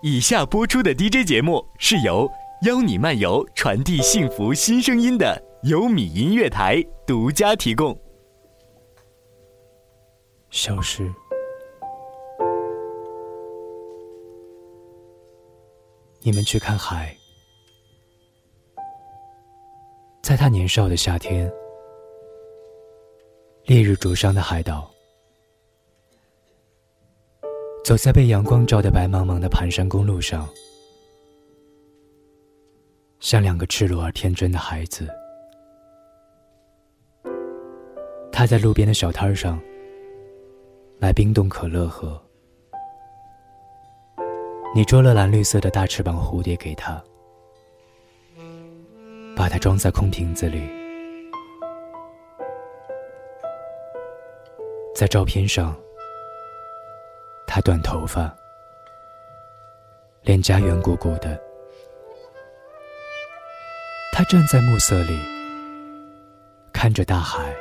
以下播出的 DJ 节目是由邀你漫游传递幸福新声音的优米音乐台独家提供。消失。你们去看海，在他年少的夏天，烈日灼伤的海岛。走在被阳光照得白茫茫的盘山公路上，像两个赤裸而天真的孩子。他在路边的小摊上买冰冻可乐喝，你捉了蓝绿色的大翅膀蝴蝶给他，把它装在空瓶子里，在照片上。他短头发，脸颊圆鼓鼓的。他站在暮色里，看着大海。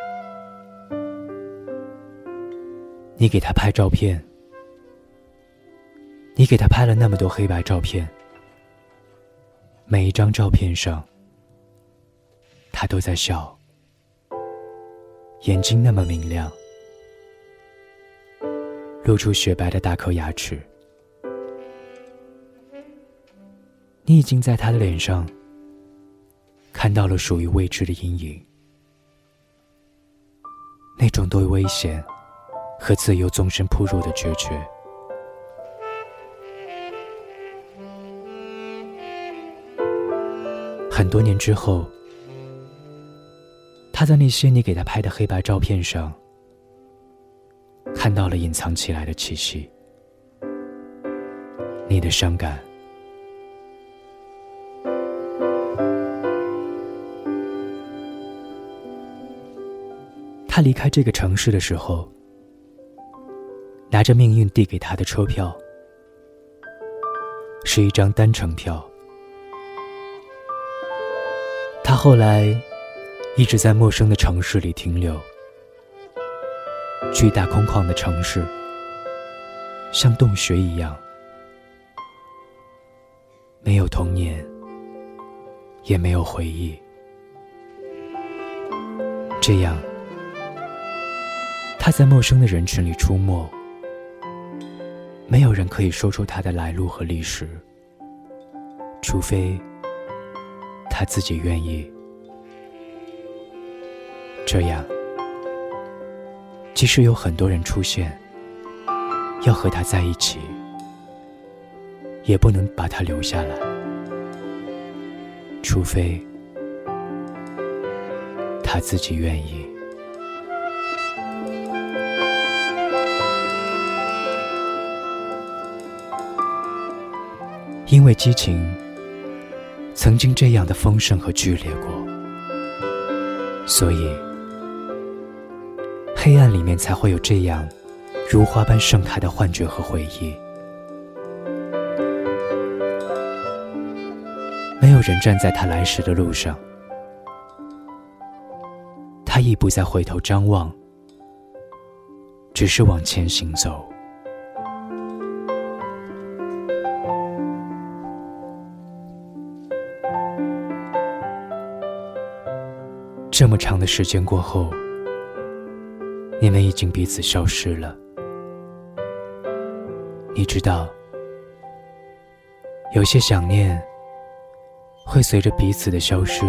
你给他拍照片，你给他拍了那么多黑白照片，每一张照片上，他都在笑，眼睛那么明亮。露出雪白的大颗牙齿，你已经在他的脸上看到了属于未知的阴影，那种对危险和自由纵身扑入的决绝。很多年之后，他在那些你给他拍的黑白照片上。看到了隐藏起来的气息，你的伤感。他离开这个城市的时候，拿着命运递给他的车票，是一张单程票。他后来一直在陌生的城市里停留。巨大空旷的城市，像洞穴一样，没有童年，也没有回忆。这样，他在陌生的人群里出没，没有人可以说出他的来路和历史，除非他自己愿意。这样。即使有很多人出现，要和他在一起，也不能把他留下来，除非他自己愿意。因为激情曾经这样的丰盛和剧烈过，所以。黑暗里面才会有这样如花般盛开的幻觉和回忆。没有人站在他来时的路上，他亦不再回头张望，只是往前行走。这么长的时间过后。你们已经彼此消失了。你知道，有些想念会随着彼此的消失，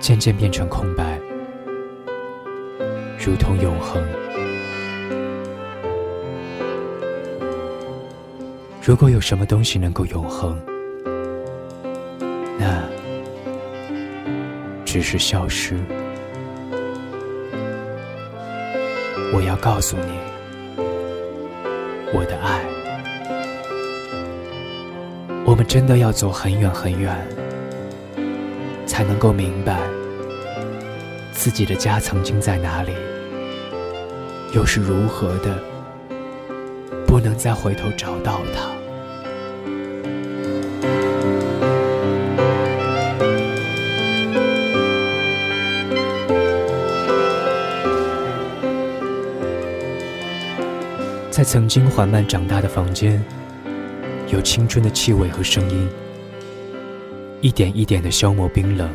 渐渐变成空白，如同永恒。如果有什么东西能够永恒，那只是消失。告诉你，我的爱，我们真的要走很远很远，才能够明白自己的家曾经在哪里，又是如何的，不能再回头找到它。在曾经缓慢长大的房间，有青春的气味和声音，一点一点的消磨冰冷。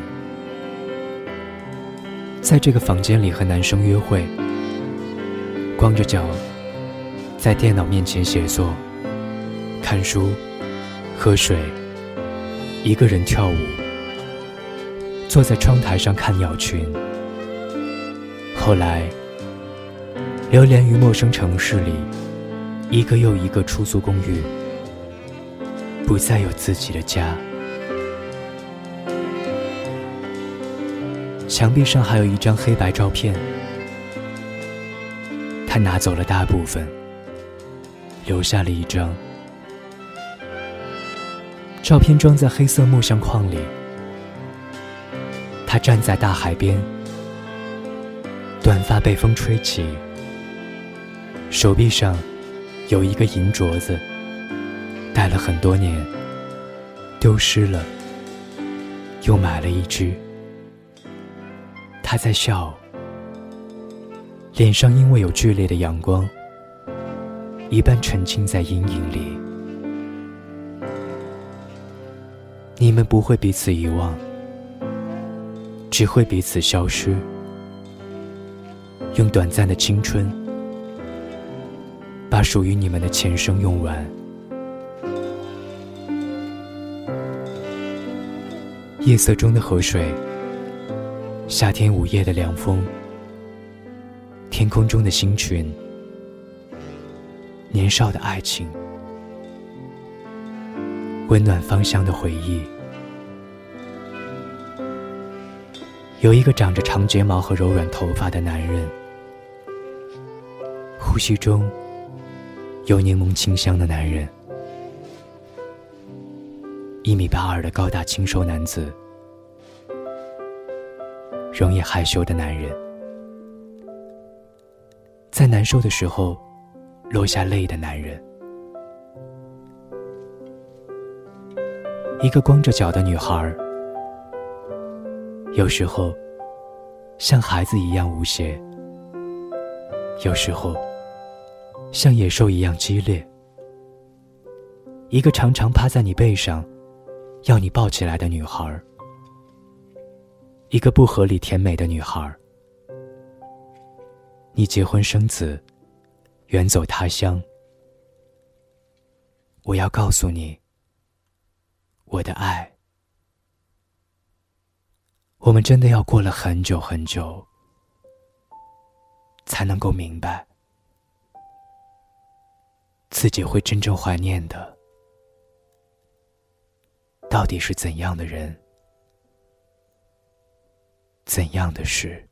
在这个房间里和男生约会，光着脚，在电脑面前写作、看书、喝水，一个人跳舞，坐在窗台上看鸟群。后来，流连于陌生城市里，一个又一个出租公寓，不再有自己的家。墙壁上还有一张黑白照片，他拿走了大部分，留下了一张。照片装在黑色木相框里，他站在大海边，短发被风吹起，手臂上有一个银镯子，戴了很多年，丢失了，又买了一只。他在笑，脸上因为有剧烈的阳光，一半沉浸在阴影里。你们不会彼此遗忘，只会彼此消失，用短暂的青春，把属于你们的前生用完。夜色中的河水。夏天午夜的凉风，天空中的星群，年少的爱情，温暖芳香的回忆。有一个长着长睫毛和柔软头发的男人，呼吸中有柠檬清香的男人，一米八二的高大清瘦男子。容易害羞的男人，在难受的时候落下泪的男人，一个光着脚的女孩，有时候像孩子一样无邪，有时候像野兽一样激烈，一个常常趴在你背上要你抱起来的女孩。一个不合理甜美的女孩，你结婚生子，远走他乡。我要告诉你，我的爱，我们真的要过了很久很久，才能够明白，自己会真正怀念的，到底是怎样的人。怎样的事？